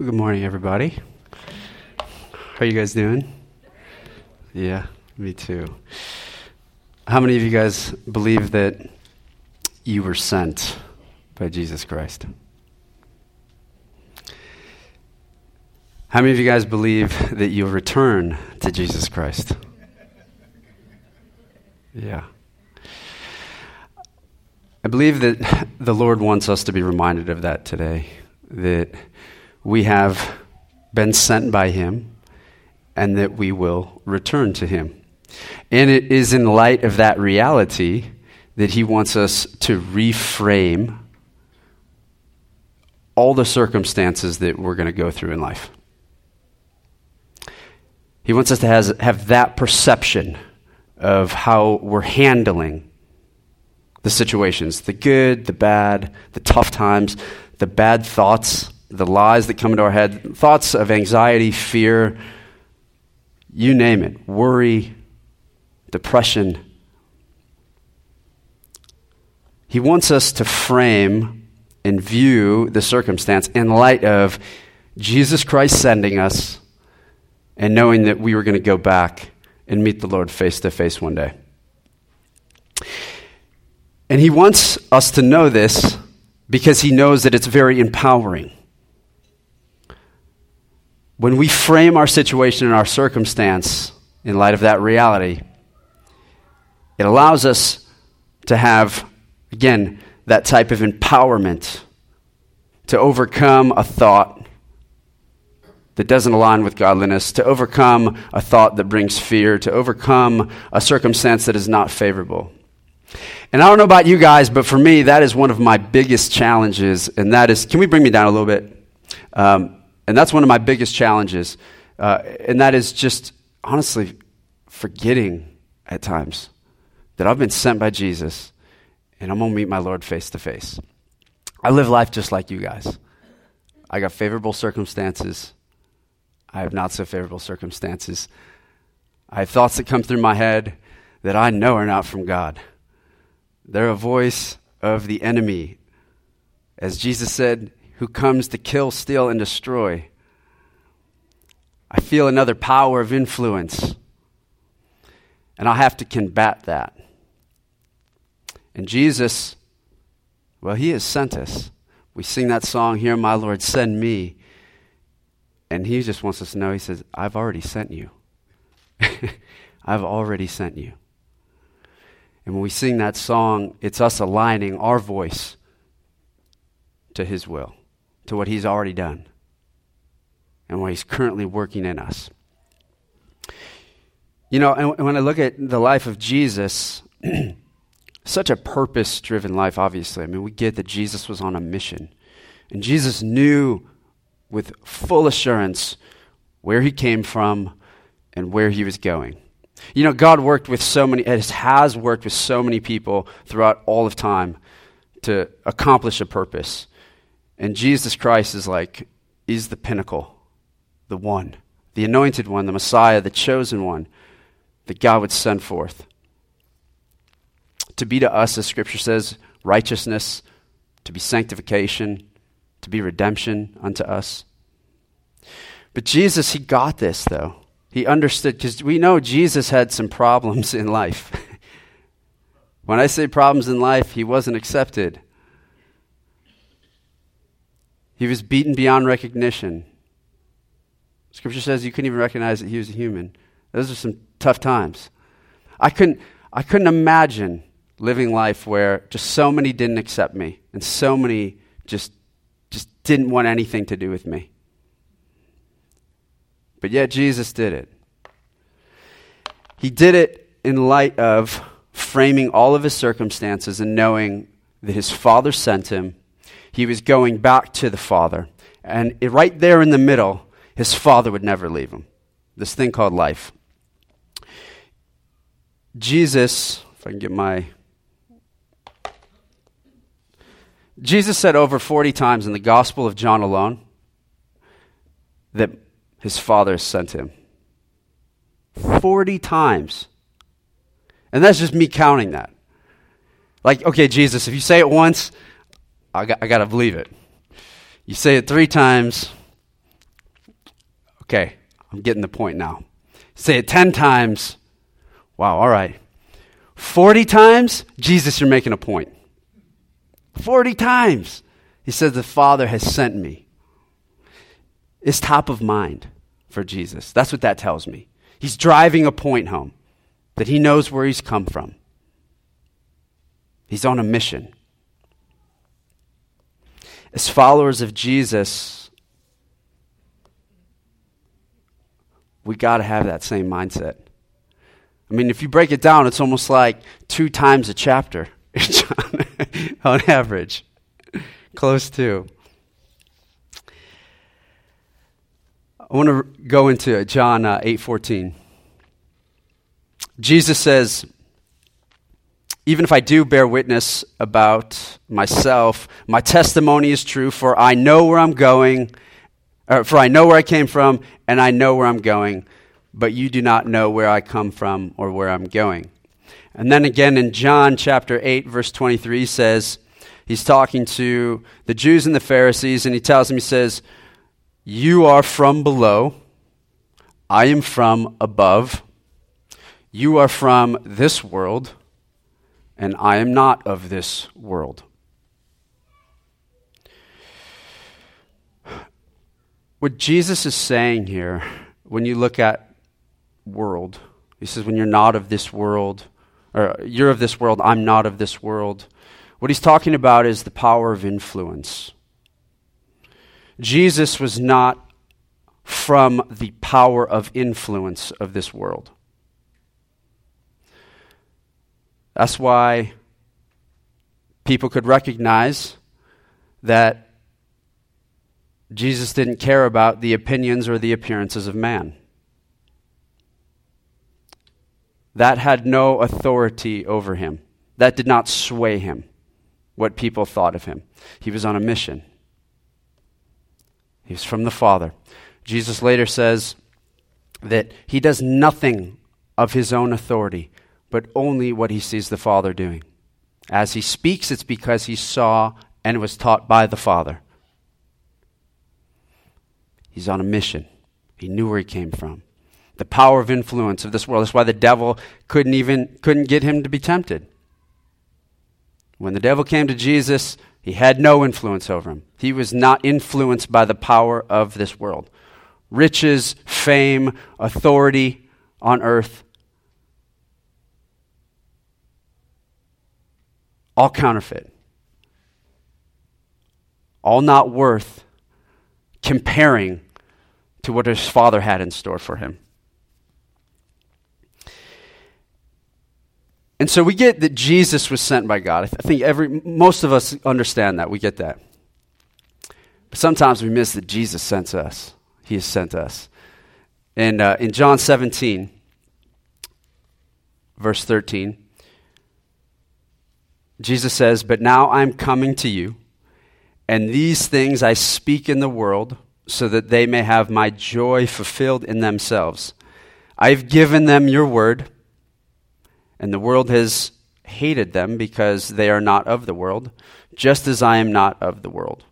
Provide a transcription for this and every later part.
Good morning, everybody. How are you guys doing? Yeah, me too. How many of you guys believe that you were sent by Jesus Christ? How many of you guys believe that you'll return to Jesus Christ? Yeah. I believe that the Lord wants us to be reminded of that today, that we have been sent by Him and that we will return to Him. And it is in light of that reality that He wants us to reframe all the circumstances that we're going to go through in life. He wants us to has, have that perception of how we're handling the situations the good, the bad, the tough times, the bad thoughts the lies that come into our head, thoughts of anxiety, fear, you name it, worry, depression. He wants us to frame and view the circumstance in light of Jesus Christ sending us and knowing that we were going to go back and meet the Lord face to face one day. And he wants us to know this because he knows that it's very empowering. When we frame our situation and our circumstance in light of that reality, it allows us to have, again, that type of empowerment to overcome a thought that doesn't align with godliness, to overcome a thought that brings fear, to overcome a circumstance that is not favorable. And I don't know about you guys, but for me, that is one of my biggest challenges, and that is can we bring me down a little bit? Um, and that's one of my biggest challenges. Uh, and that is just honestly forgetting at times that I've been sent by Jesus and I'm going to meet my Lord face to face. I live life just like you guys. I got favorable circumstances. I have not so favorable circumstances. I have thoughts that come through my head that I know are not from God. They're a voice of the enemy. As Jesus said, who comes to kill, steal, and destroy. I feel another power of influence, and I'll have to combat that. And Jesus, well, He has sent us. We sing that song, Here, my Lord, send me. And He just wants us to know, He says, I've already sent you. I've already sent you. And when we sing that song, it's us aligning our voice to His will to what He's already done and what He's currently working in us. You know, and when I look at the life of Jesus, such a purpose driven life, obviously. I mean, we get that Jesus was on a mission. And Jesus knew with full assurance where he came from and where he was going. You know, God worked with so many, has worked with so many people throughout all of time to accomplish a purpose. And Jesus Christ is like, is the pinnacle, the one, the anointed one, the Messiah, the chosen one that God would send forth. To be to us, as Scripture says, righteousness, to be sanctification, to be redemption unto us. But Jesus, he got this, though. He understood, because we know Jesus had some problems in life. when I say problems in life, he wasn't accepted. He was beaten beyond recognition. Scripture says you couldn't even recognize that he was a human. Those are some tough times. I couldn't, I couldn't imagine living life where just so many didn't accept me and so many just, just didn't want anything to do with me. But yet Jesus did it. He did it in light of framing all of his circumstances and knowing that his Father sent him he was going back to the Father. And right there in the middle, his Father would never leave him. This thing called life. Jesus, if I can get my. Jesus said over 40 times in the Gospel of John alone that his Father sent him. 40 times. And that's just me counting that. Like, okay, Jesus, if you say it once, I got, I got to believe it. You say it three times, Okay, I'm getting the point now. Say it 10 times. Wow, all right. 40 times, Jesus, you're making a point. 40 times. He says, The Father has sent me. It's top of mind for Jesus. That's what that tells me. He's driving a point home that he knows where he's come from. He's on a mission. As followers of Jesus, we got to have that same mindset. I mean, if you break it down, it's almost like two times a chapter on average. Close to. I want to go into John uh, 8:14. Jesus says, even if I do bear witness about myself, my testimony is true, for I know where I'm going, for I know where I came from, and I know where I'm going, but you do not know where I come from or where I'm going. And then again in John chapter 8, verse 23, he says, he's talking to the Jews and the Pharisees, and he tells them, he says, You are from below, I am from above. You are from this world and I am not of this world. What Jesus is saying here, when you look at world, he says, when you're not of this world, or you're of this world, I'm not of this world. What he's talking about is the power of influence. Jesus was not from the power of influence of this world. That's why people could recognize that Jesus didn't care about the opinions or the appearances of man. That had no authority over him. That did not sway him, what people thought of him. He was on a mission. He was from the Father. Jesus later says that he does nothing of his own authority, but only what he sees the Father doing. As he speaks, it's because he saw and was taught by the Father. He's on a mission. He knew where he came from. The power of influence of this world. That's why the devil couldn't even couldn't get him to be tempted. When the devil came to Jesus, he had no influence over him. He was not influenced by the power of this world. Riches, fame, authority on earth all counterfeit, all not worth comparing to what his father had in store for him. And so we get that Jesus was sent by God. I, th- I think every most of us understand that. We get that. But sometimes we miss that Jesus sent us. He has sent us. And uh, in John 17, verse 13, Jesus says, But now I'm coming to you, and these things I speak in the world, so that they may have my joy fulfilled in themselves. I've given them your word, and the world has hated them because they are not of the world, just as I am not of the world.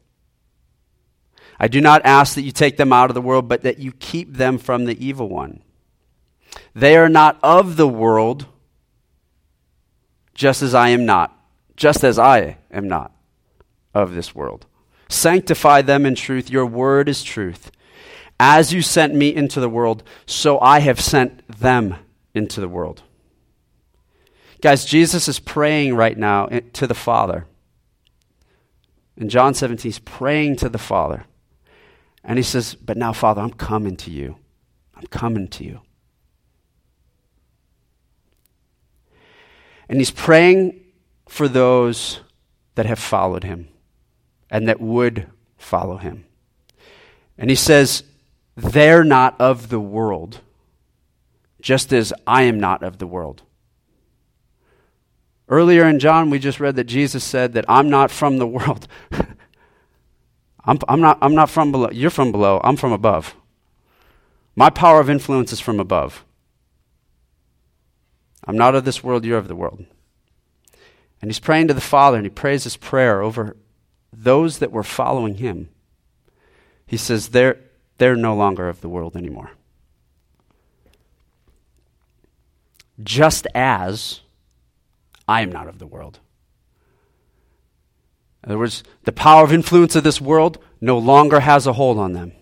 I do not ask that you take them out of the world, but that you keep them from the evil one. They are not of the world, just as I am not just as I am not of this world. Sanctify them in truth. Your word is truth. As you sent me into the world, so I have sent them into the world. Guys, Jesus is praying right now to the Father. In John 17, he's praying to the Father. And he says, But now, Father, I'm coming to you. I'm coming to you. And he's praying for those that have followed him and that would follow him. And he says, They're not of the world, just as I am not of the world. Earlier in John, we just read that Jesus said that I'm not from the world. I'm, I'm, not, I'm not from below. You're from below. I'm from above. My power of influence is from above. I'm not of this world. You're of the world. And he's praying to the Father, and he prays his prayer over those that were following him. He says, They're, they're no longer of the world anymore. Just as I am not of the world. In other words, the power of influence of this world no longer has a hold on them.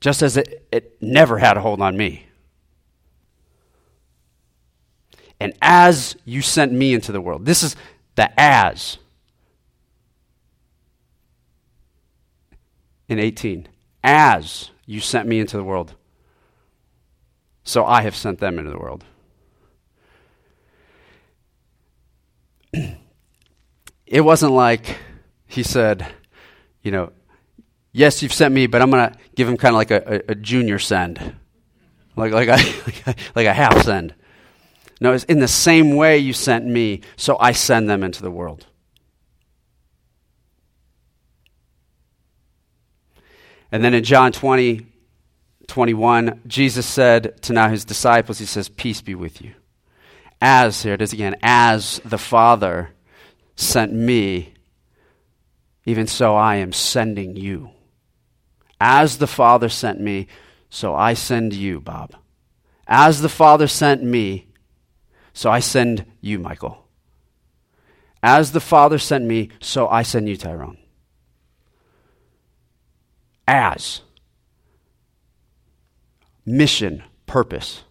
Just as it, it never had a hold on me. And as you sent me into the world, this is the as. In 18, as you sent me into the world, so I have sent them into the world. it wasn't like he said, you know, yes, you've sent me, but I'm going to give him kind of like a, a, a, junior send, like, like, a, like a half send. No, it's in the same way you sent me, so I send them into the world. And then in John 20, 21, Jesus said to now his disciples, He says, Peace be with you. As, here it is again, as the Father sent me, even so I am sending you. As the Father sent me, so I send you, Bob. As the Father sent me, so I send you, Michael. As the Father sent me, so I send you, Tyrone. As. Mission, purpose.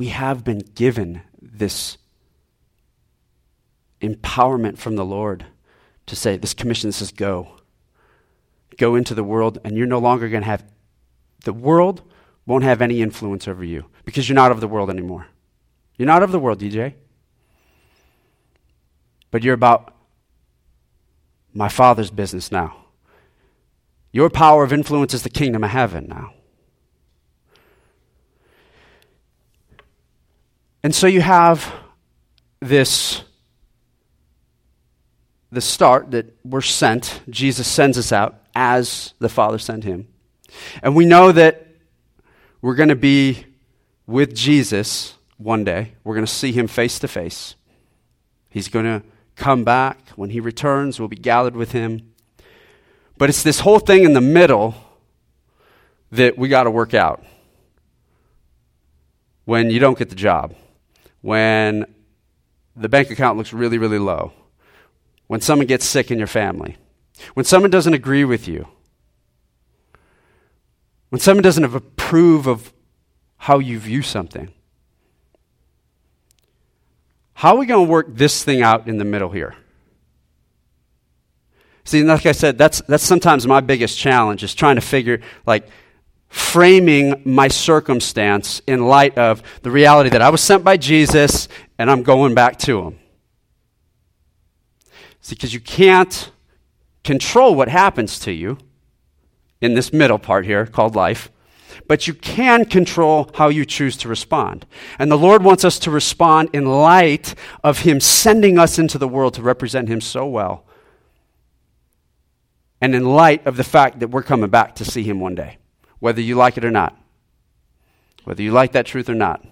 We have been given this empowerment from the Lord to say, This commission says, go. Go into the world, and you're no longer going to have, the world won't have any influence over you because you're not of the world anymore. You're not of the world, DJ. But you're about my Father's business now. Your power of influence is the kingdom of heaven now. And so you have this the start that we're sent. Jesus sends us out as the Father sent him. And we know that we're going to be with Jesus one day. We're going to see him face to face. He's going to come back. When he returns, we'll be gathered with him. But it's this whole thing in the middle that we got to work out. When you don't get the job, when the bank account looks really, really low, when someone gets sick in your family, when someone doesn't agree with you, when someone doesn't approve of how you view something. How are we going to work this thing out in the middle here? See, like I said, that's, that's sometimes my biggest challenge is trying to figure, like, framing my circumstance in light of the reality that I was sent by Jesus and I'm going back to him. See, because you can't control what happens to you in this middle part here called life, but you can control how you choose to respond. And the Lord wants us to respond in light of Him sending us into the world to represent Him so well, and in light of the fact that we're coming back to see Him one day, whether you like it or not. Whether you like that truth or not,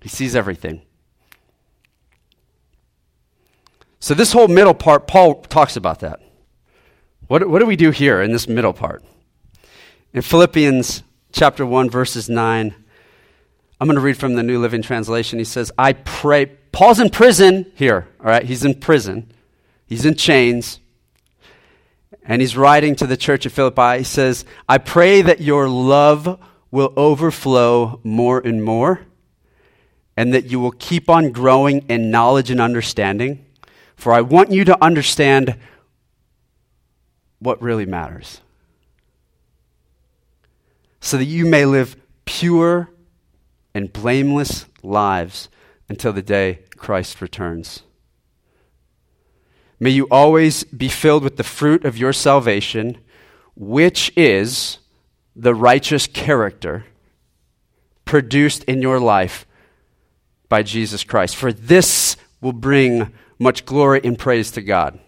He sees everything. So, this whole middle part, Paul talks about that. What, what do we do here in this middle part? In Philippians chapter 1, verses 9, I'm going to read from the New Living Translation. He says, I pray. Paul's in prison here, all right? He's in prison, he's in chains. And he's writing to the church of Philippi. He says, I pray that your love will overflow more and more, and that you will keep on growing in knowledge and understanding for I want you to understand what really matters. So that you may live pure and blameless lives until the day Christ returns. May you always be filled with the fruit of your salvation, which is the righteous character produced in your life by Jesus Christ. For this will bring much glory and praise to God.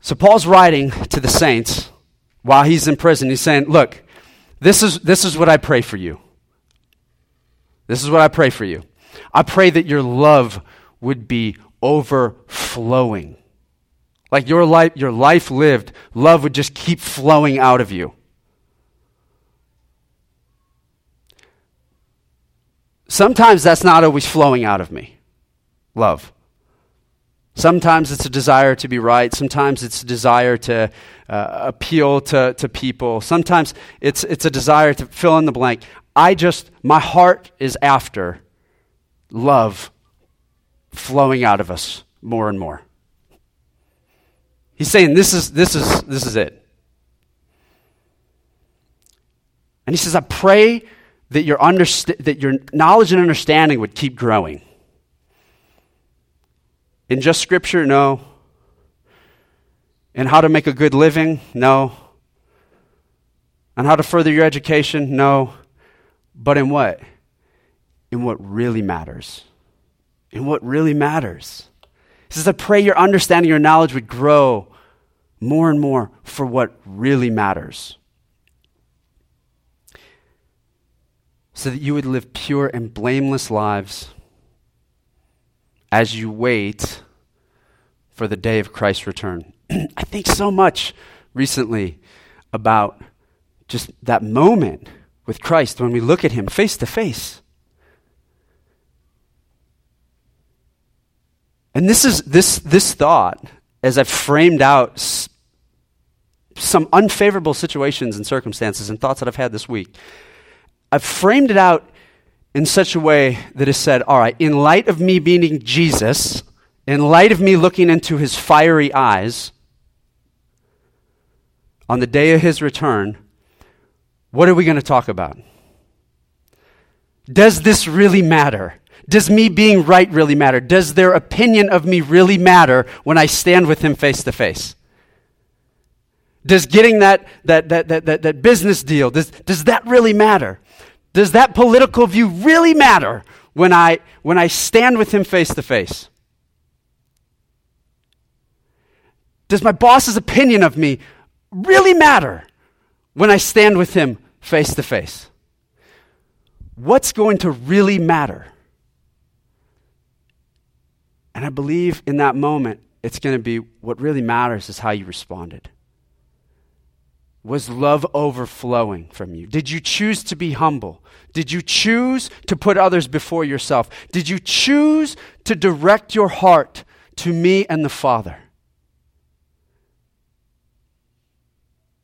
So Paul's writing to the saints while he's in prison. He's saying, Look, this is, this is what I pray for you. This is what I pray for you. I pray that your love would be overflowing. Like your life, your life lived, love would just keep flowing out of you. Sometimes that's not always flowing out of me. Love. Sometimes it's a desire to be right. Sometimes it's a desire to uh, appeal to, to people. Sometimes it's, it's a desire to fill in the blank. I just, my heart is after love flowing out of us more and more. He's saying this is, this is, this is it. And he says, I pray that your, underst- that your knowledge and understanding would keep growing. In just scripture? No. In how to make a good living? No. On how to further your education? No. But in what? In what really matters. In what really matters. He says, I pray your understanding, your knowledge would grow more and more for what really matters. so that you would live pure and blameless lives as you wait for the day of Christ's return. I think so much recently about just that moment with Christ when we look at him face to face. And this is this this thought as I've framed out s- some unfavorable situations and circumstances and thoughts that I've had this week. I've framed it out in such a way that has said, all right, in light of me being Jesus, in light of me looking into his fiery eyes, on the day of his return, what are we going to talk about? Does this really matter? Does me being right really matter? Does their opinion of me really matter when I stand with him face to face? Does getting that, that, that, that, that, that business deal, does, does that really matter? Does that political view really matter when I, when I stand with him face to face? Does my boss's opinion of me really matter when I stand with him face to face? What's going to really matter? And I believe in that moment, it's going to be what really matters is how you responded. Was love overflowing from you? Did you choose to be humble? Did you choose to put others before yourself? Did you choose to direct your heart to me and the Father?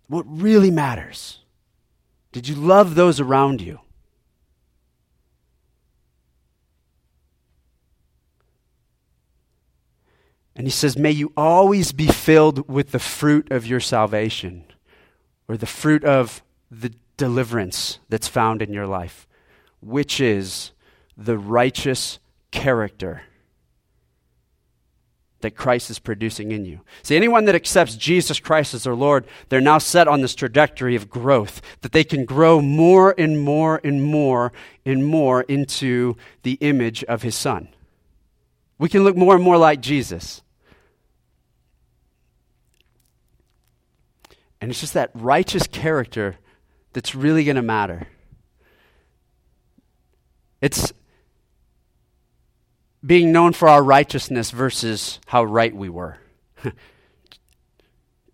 What really matters? Did you love those around you? And he says, May you always be filled with the fruit of your salvation or the fruit of the deliverance that's found in your life, which is the righteous character that Christ is producing in you. See, anyone that accepts Jesus Christ as their Lord, they're now set on this trajectory of growth, that they can grow more and more and more and more into the image of His Son. We can look more and more like Jesus. And it's just that righteous character that's really going to matter. It's being known for our righteousness versus how right we were.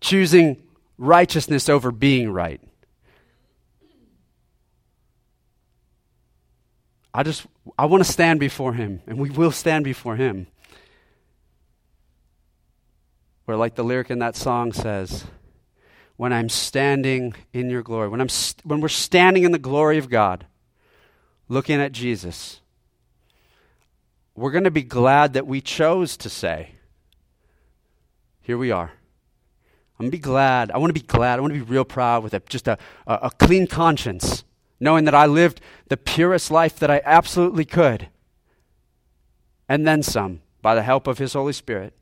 Choosing righteousness over being right. I just I want to stand before him and we will stand before him. Where like the lyric in that song says, when I'm standing in your glory, when, I'm st- when we're standing in the glory of God, looking at Jesus, we're going to be glad that we chose to say, Here we are. I'm going to be glad. I want to be glad. I want to be real proud with a, just a, a, a clean conscience, knowing that I lived the purest life that I absolutely could, and then some, by the help of His Holy Spirit,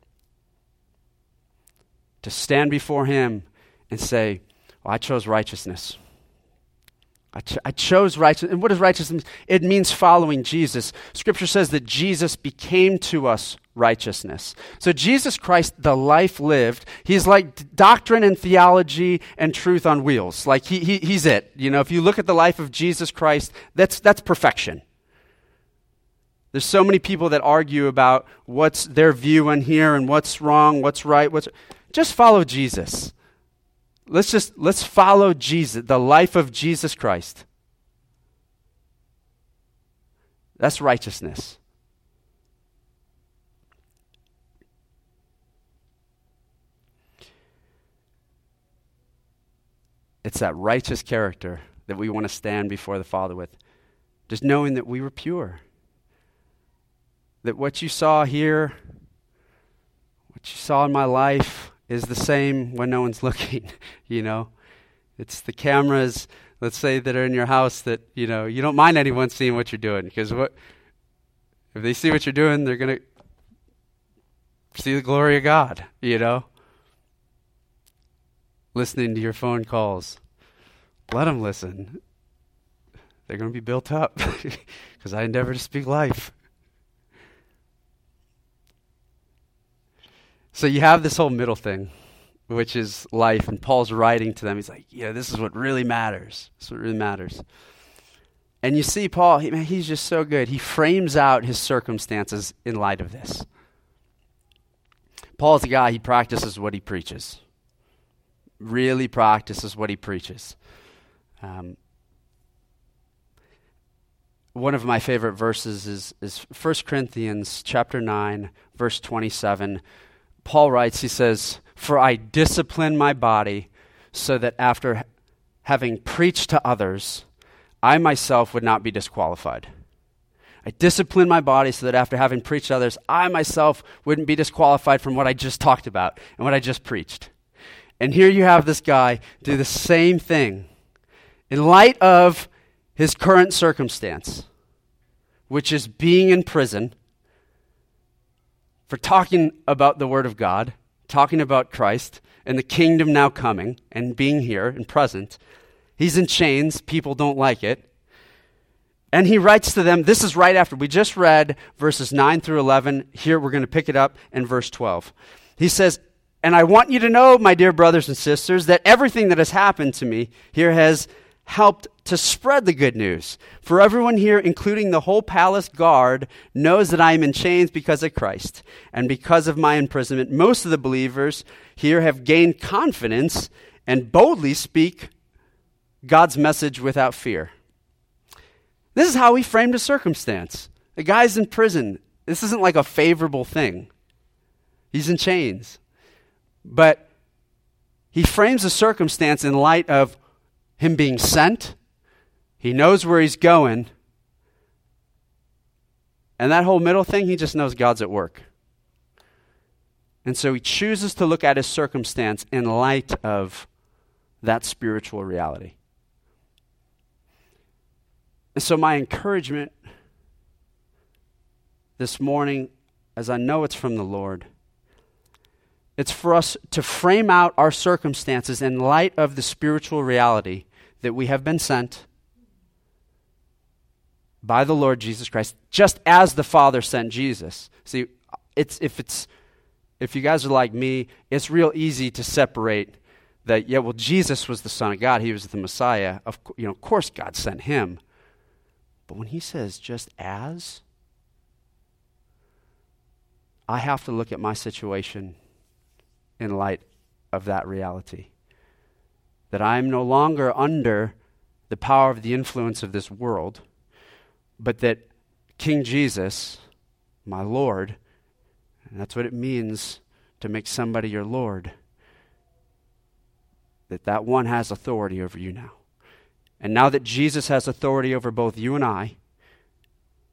to stand before Him and say, well, I chose righteousness. I, ch- I chose righteousness. And what does righteousness It means following Jesus. Scripture says that Jesus became to us righteousness. So Jesus Christ, the life lived, he's like doctrine and theology and truth on wheels. Like he, he, he's it. You know, if you look at the life of Jesus Christ, that's, that's perfection. There's so many people that argue about what's their view on here and what's wrong, what's right, what's just follow Jesus. Let's just let's follow Jesus, the life of Jesus Christ. That's righteousness. It's that righteous character that we want to stand before the Father with. Just knowing that we were pure. That what you saw here, what you saw in my life, is the same when no one's looking, you know? It's the cameras, let's say, that are in your house that, you know, you don't mind anyone seeing what you're doing. Because what if they see what you're doing, they're going to see the glory of God, you know? listening to your phone calls. Let them listen. They're going to be built up because I endeavor to speak life. So you have this whole middle thing, which is life, and Paul's writing to them. He's like, "Yeah, this is what really matters. This is what really matters." And you see, Paul, he, man, he's just so good. He frames out his circumstances in light of this. Paul's a guy, he practices what he preaches really practices what he preaches. Um, one of my favorite verses is, is 1 Corinthians chapter 9, verse 27. Paul writes, he says, For I discipline my body so that after having preached to others, I myself would not be disqualified. I discipline my body so that after having preached to others, I myself wouldn't be disqualified from what I just talked about and what I just preached. And here you have this guy do the same thing in light of his current circumstance, which is being in prison for talking about the Word of God, talking about Christ and the kingdom now coming and being here and present. He's in chains. People don't like it. And he writes to them, this is right after we just read verses 9 through 11. Here we're going to pick it up in verse 12. He says, and I want you to know, my dear brothers and sisters, that everything that has happened to me here has helped to spread the good news. For everyone here, including the whole palace guard, knows that I am in chains because of Christ. And because of my imprisonment, most of the believers here have gained confidence and boldly speak God's message without fear. This is how he framed a circumstance. The guy's in prison. This isn't like a favorable thing. He's in chains. But he frames the circumstance in light of him being sent. He knows where he's going. And that whole middle thing, he just knows God's at work. And so he chooses to look at his circumstance in light of that spiritual reality. And so, my encouragement this morning, as I know it's from the Lord, it's for us to frame out our circumstances in light of the spiritual reality that we have been sent by the Lord Jesus Christ, just as the Father sent Jesus. See, it's, if, it's, if you guys are like me, it's real easy to separate that, yeah, well, Jesus was the Son of God, he was the Messiah. Of, you know, of course, God sent him. But when he says just as, I have to look at my situation in light of that reality. That I am no longer under the power of the influence of this world, but that King Jesus, my Lord, and that's what it means to make somebody your Lord, that that one has authority over you now. And now that Jesus has authority over both you and I,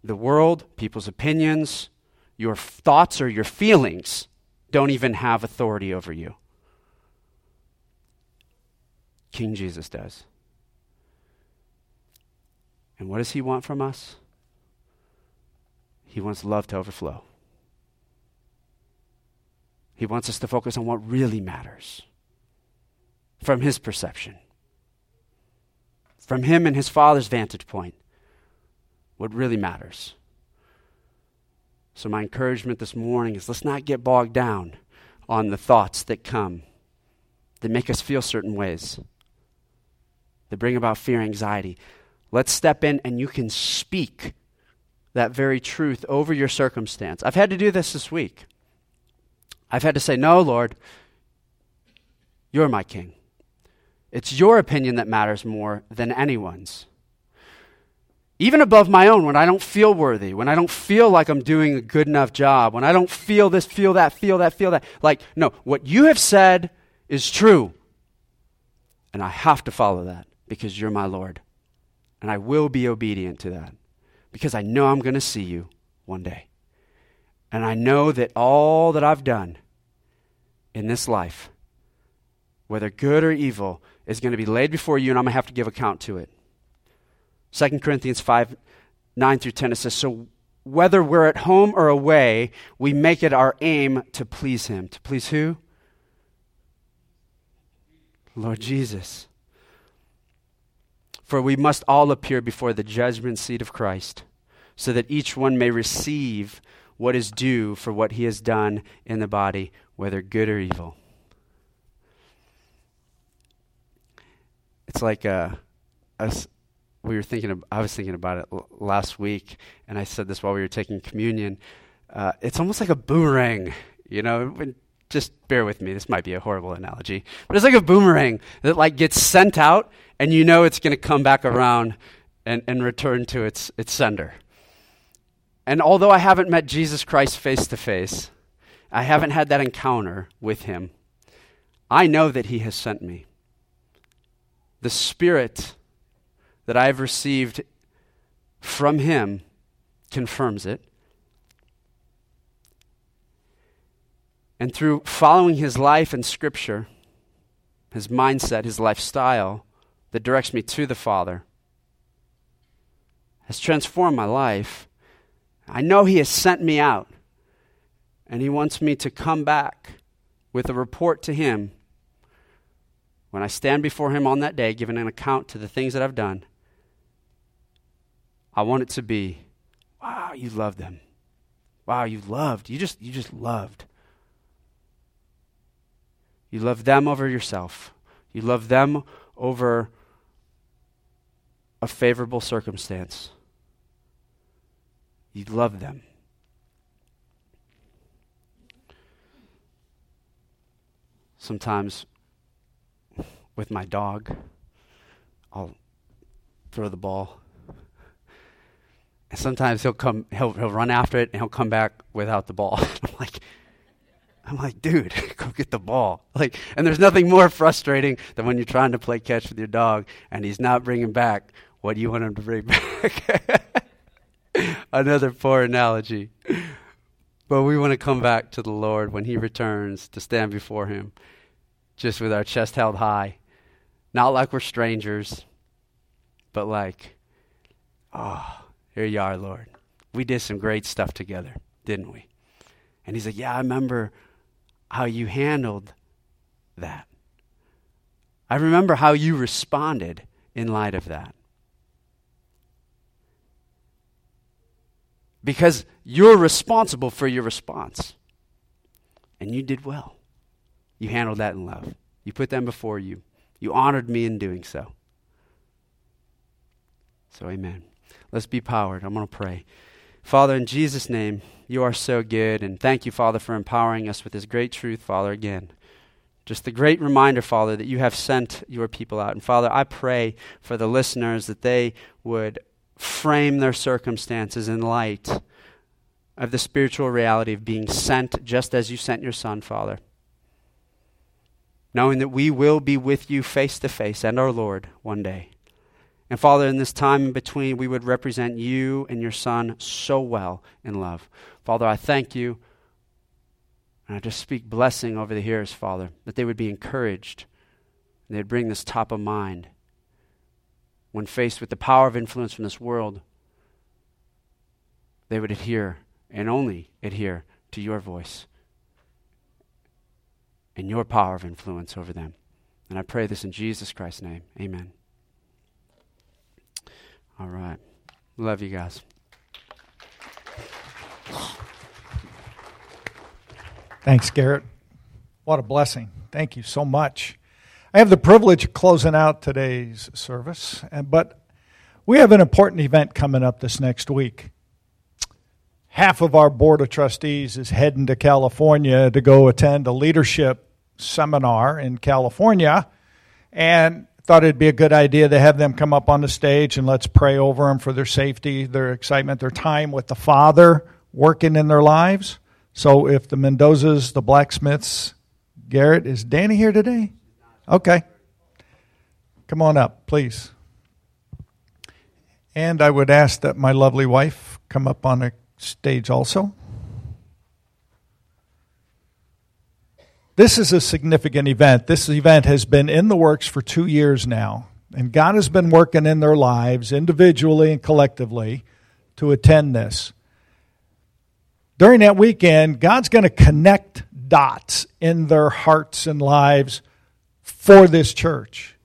the world, people's opinions, your thoughts or your feelings don't even have authority over you. King Jesus does. And what does he want from us? He wants love to overflow. He wants us to focus on what really matters from his perception, from him and his father's vantage point, what really matters. So, my encouragement this morning is let's not get bogged down on the thoughts that come that make us feel certain ways, that bring about fear, anxiety. Let's step in and you can speak that very truth over your circumstance. I've had to do this this week. I've had to say, No, Lord, You're my king. It's your opinion that matters more than anyone's. Even above my own, when I don't feel worthy, when I don't feel like I'm doing a good enough job, when I don't feel this, feel that, feel that, feel that. Like, no, what you have said is true. And I have to follow that because you're my Lord. And I will be obedient to that because I know I'm going to see you one day. And I know that all that I've done in this life, whether good or evil, is going to be laid before you, and I'm going to have to give account to it. 2 Corinthians 5 9 through 10, it says, So whether we're at home or away, we make it our aim to please Him. To please who? Lord Jesus. For we must all appear before the judgment seat of Christ, so that each one may receive what is due for what he has done in the body, whether good or evil. It's like a, us, we were thinking. Of, I was thinking about it l- last week, and I said this while we were taking communion. Uh, it's almost like a boomerang, you know. Just bear with me. This might be a horrible analogy, but it's like a boomerang that like gets sent out, and you know it's going to come back around and, and return to its its sender. And although I haven't met Jesus Christ face to face, I haven't had that encounter with him, I know that he has sent me. The Spirit that I have received from him confirms it. And through following his life and scripture, his mindset, his lifestyle that directs me to the Father, has transformed my life. I know He has sent me out, and He wants me to come back with a report to Him when I stand before Him on that day, giving an account to the things that I've done. I want it to be, wow, you loved them. Wow, you loved. You just you just loved. You love them over yourself. You love them over a favorable circumstance. You love them. Sometimes with my dog, I'll throw the ball. And sometimes he'll come he'll he'll run after it and he'll come back without the ball. I'm like I'm like, dude, go get the ball. Like, and there's nothing more frustrating than when you're trying to play catch with your dog and he's not bringing back what you want him to bring back. Another poor analogy. But we want to come back to the Lord when He returns to stand before Him, just with our chest held high. Not like we're strangers, but like, oh, here you are, Lord. We did some great stuff together, didn't we? And He's like, yeah, I remember how you handled that. I remember how you responded in light of that. because you're responsible for your response. And you did well. You handled that in love. You put them before you. You honored me in doing so. So, amen. Let's be powered. I'm going to pray. Father, in Jesus' name, you are so good. And thank you, Father, for empowering us with this great truth, Father, again. Just the great reminder, Father, that you have sent your people out. And Father, I pray for the listeners that they would frame their circumstances in light of the spiritual reality of being sent just as you sent your Son, Father. Knowing that we will be with you face to face and our Lord one day. And Father, in this time in between, we would represent you and your Son so well in love. Father, I thank you. And I just speak blessing over the hearers, Father, that they would be encouraged. And they'd bring this top of mind when faced with the power of influence from this world, they would adhere and only adhere to your voice and your power of influence over them. And I pray this in Jesus Christ's name. Amen. All right. Love you guys. Thanks, Garrett. What a blessing. Thank you so much. I have the privilege of closing out today's service, but we have an important event coming up this next week. Half of our Board of Trustees is heading to California to go attend a leadership seminar in California, and thought it'd be a good idea to have them come up on the stage and let's pray over them for their safety, their excitement, their time with the Father working in their lives. So if the Mendozas, the blacksmiths, Garrett, is Danny here today? Okay. Come on up, please. And I would ask that my lovely wife come up on the stage also. This is a significant event. This event has been in the works for two years now, and God has been working in their lives, individually and collectively, to attend this. During that weekend, God's going to connect dots in their hearts and lives for this church.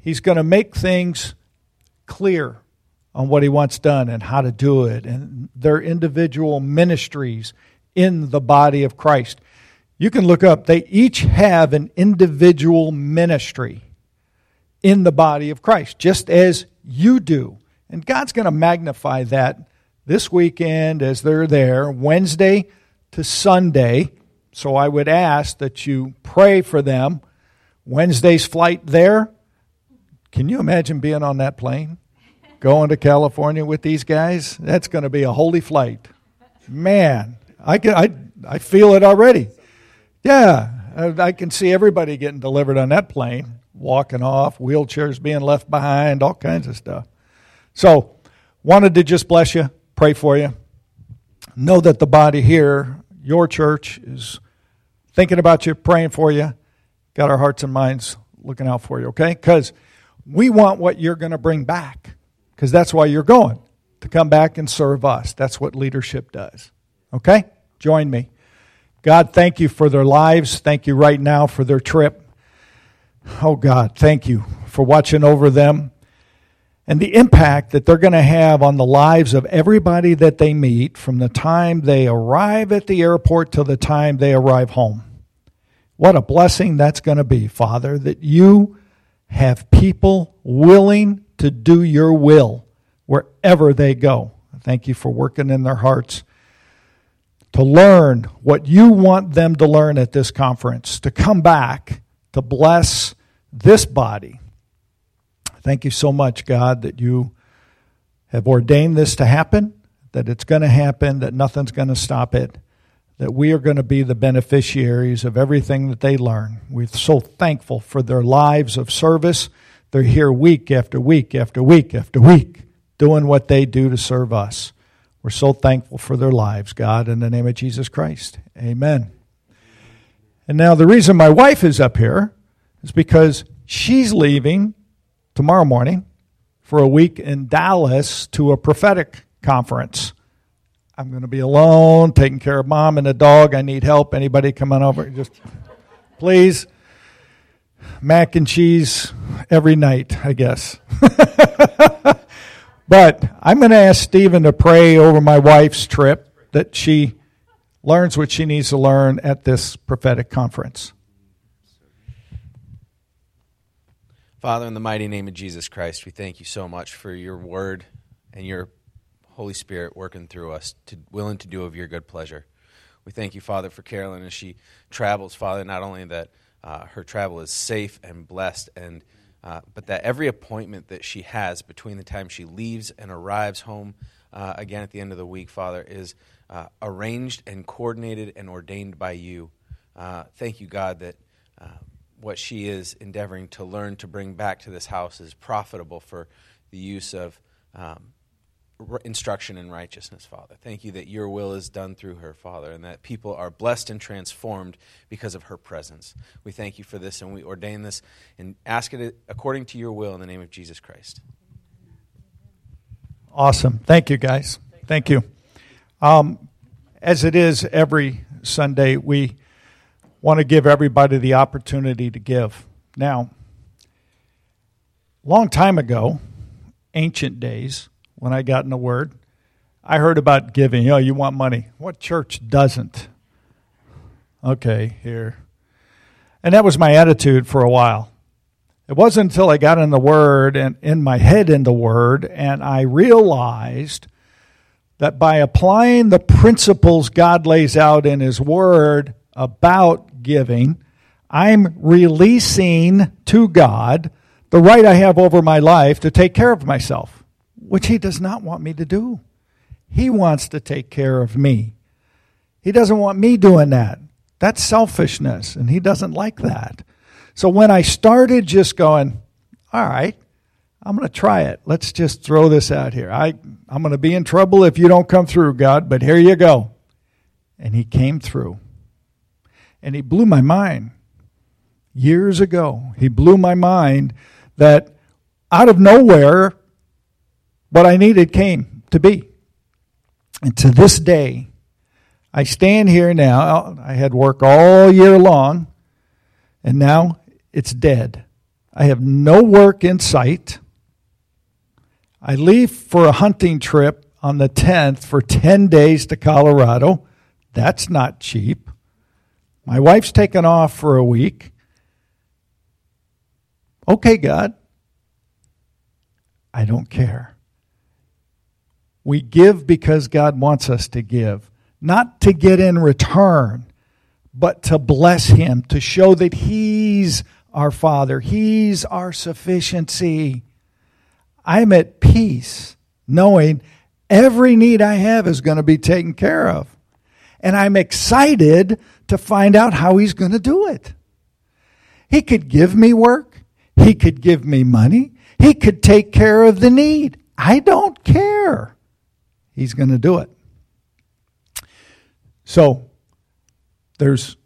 He's going to make things clear on what He wants done and how to do it, and their individual ministries in the body of Christ. You can look up, they each have an individual ministry in the body of Christ, just as you do. And God's going to magnify that this weekend as they're there, Wednesday to Sunday. So I would ask that you pray for them. Wednesday's flight there. Can you imagine being on that plane? Going to California with these guys? That's going to be a holy flight. Man, I, can, I, I feel it already. Yeah, I can see everybody getting delivered on that plane, walking off, wheelchairs being left behind, all kinds of stuff. So, wanted to just bless you, pray for you. Know that the body here, your church, is thinking about you, praying for you. Got our hearts and minds looking out for you, okay? Because we want what you're going to bring back, because that's why you're going, to come back and serve us. That's what leadership does, okay? Join me. God, thank you for their lives. Thank you right now for their trip. Oh, God, thank you for watching over them and the impact that they're going to have on the lives of everybody that they meet from the time they arrive at the airport till the time they arrive home. What a blessing that's going to be, Father, that you have people willing to do your will wherever they go. Thank you for working in their hearts to learn what you want them to learn at this conference, to come back to bless this body. Thank you so much, God, that you have ordained this to happen, that it's going to happen, that nothing's going to stop it, that we are going to be the beneficiaries of everything that they learn. We're so thankful for their lives of service. They're here week after week after week after week doing what they do to serve us. We're so thankful for their lives, God, in the name of Jesus Christ. Amen. And now, the reason my wife is up here is because she's leaving tomorrow morning for a week in Dallas to a prophetic conference. I'm going to be alone, taking care of mom and the dog. I need help. Anybody coming over? Just please. Mac and cheese every night, I guess. But I'm going to ask Stephen to pray over my wife's trip that she learns what she needs to learn at this prophetic conference. Father, in the mighty name of Jesus Christ, we thank you so much for your word and your Holy Spirit working through us, to, willing to do of your good pleasure. We thank you, Father, for Carolyn as she travels, Father, not only that uh, her travel is safe and blessed and uh, but that every appointment that she has between the time she leaves and arrives home uh, again at the end of the week, Father, is uh, arranged and coordinated and ordained by you. Uh, thank you, God, that uh, what she is endeavoring to learn to bring back to this house is profitable for the use of um, instruction in righteousness, Father. Thank you that your will is done through her, Father, and that people are blessed and transformed because of her presence. We thank you for this, and we ordain this and ask it according to your will in the name of Jesus Christ. Awesome. Thank you, guys. Thank you. Um, as it is every Sunday, we want to give everybody the opportunity to give. Now, long time ago, ancient days, when I got in the Word. I heard about giving. You know, you want money. What church doesn't? Okay, here. And that was my attitude for a while. It wasn't until I got in the Word and in my head in the Word, and I realized that by applying the principles God lays out in His Word about giving, I'm releasing to God the right I have over my life to take care of myself, which He does not want me to do. He wants to take care of me. He doesn't want me doing that. That's selfishness, and He doesn't like that. So when I started just going, all right, I'm going to try it. Let's just throw this out here. I, I'm going to be in trouble if you don't come through, God, but here you go. And He came through. And He blew my mind. Years ago, He blew my mind that out of nowhere, what I needed came to be. And to this day, I stand here now. I had work all year long, and now it's dead. I have no work in sight. I leave for a hunting trip on the 10th for 10 days to Colorado. That's not cheap. My wife's taken off for a week. Okay, God. I don't care. We give because God wants us to give, not to get in return, but to bless Him, to show that He's our Father, He's our sufficiency. I'm at peace knowing every need I have is going to be taken care of. And I'm excited to find out how He's going to do it. He could give me work, He could give me money, He could take care of the need. I don't care. He's going to do it. So, there's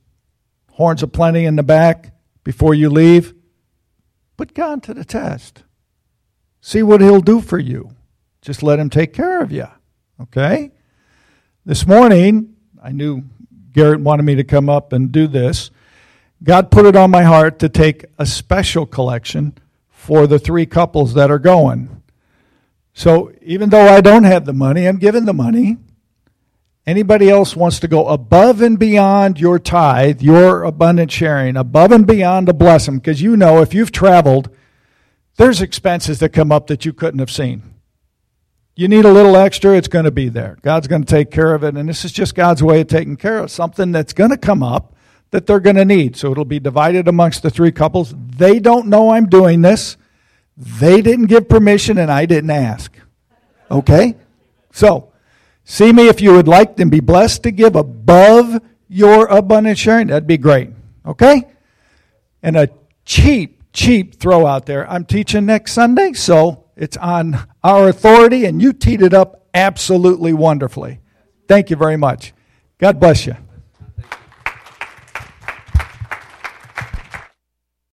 horns of plenty in the back before you leave. Put God to the test. See what he'll do for you. Just let him take care of you. Okay? This morning, I knew Garrett wanted me to come up and do this. God put it on my heart to take a special collection for the three couples that are going. So even though I don't have the money, I'm giving the money. Anybody else wants to go above and beyond your tithe, your abundant sharing, above and beyond to bless them, because you know if you've traveled, there's expenses that come up that you couldn't have seen. You need a little extra, it's going to be there. God's going to take care of it. And this is just God's way of taking care of something that's going to come up that they're going to need. So it'll be divided amongst the three couples. They don't know I'm doing this. They didn't give permission and I didn't ask. Okay? So, see me if you would like and be blessed to give above your abundant sharing. That'd be great. Okay? And a cheap cheap throw out there. I'm teaching next Sunday, so it's on our authority, and you teed it up absolutely wonderfully. Thank you very much. God bless you.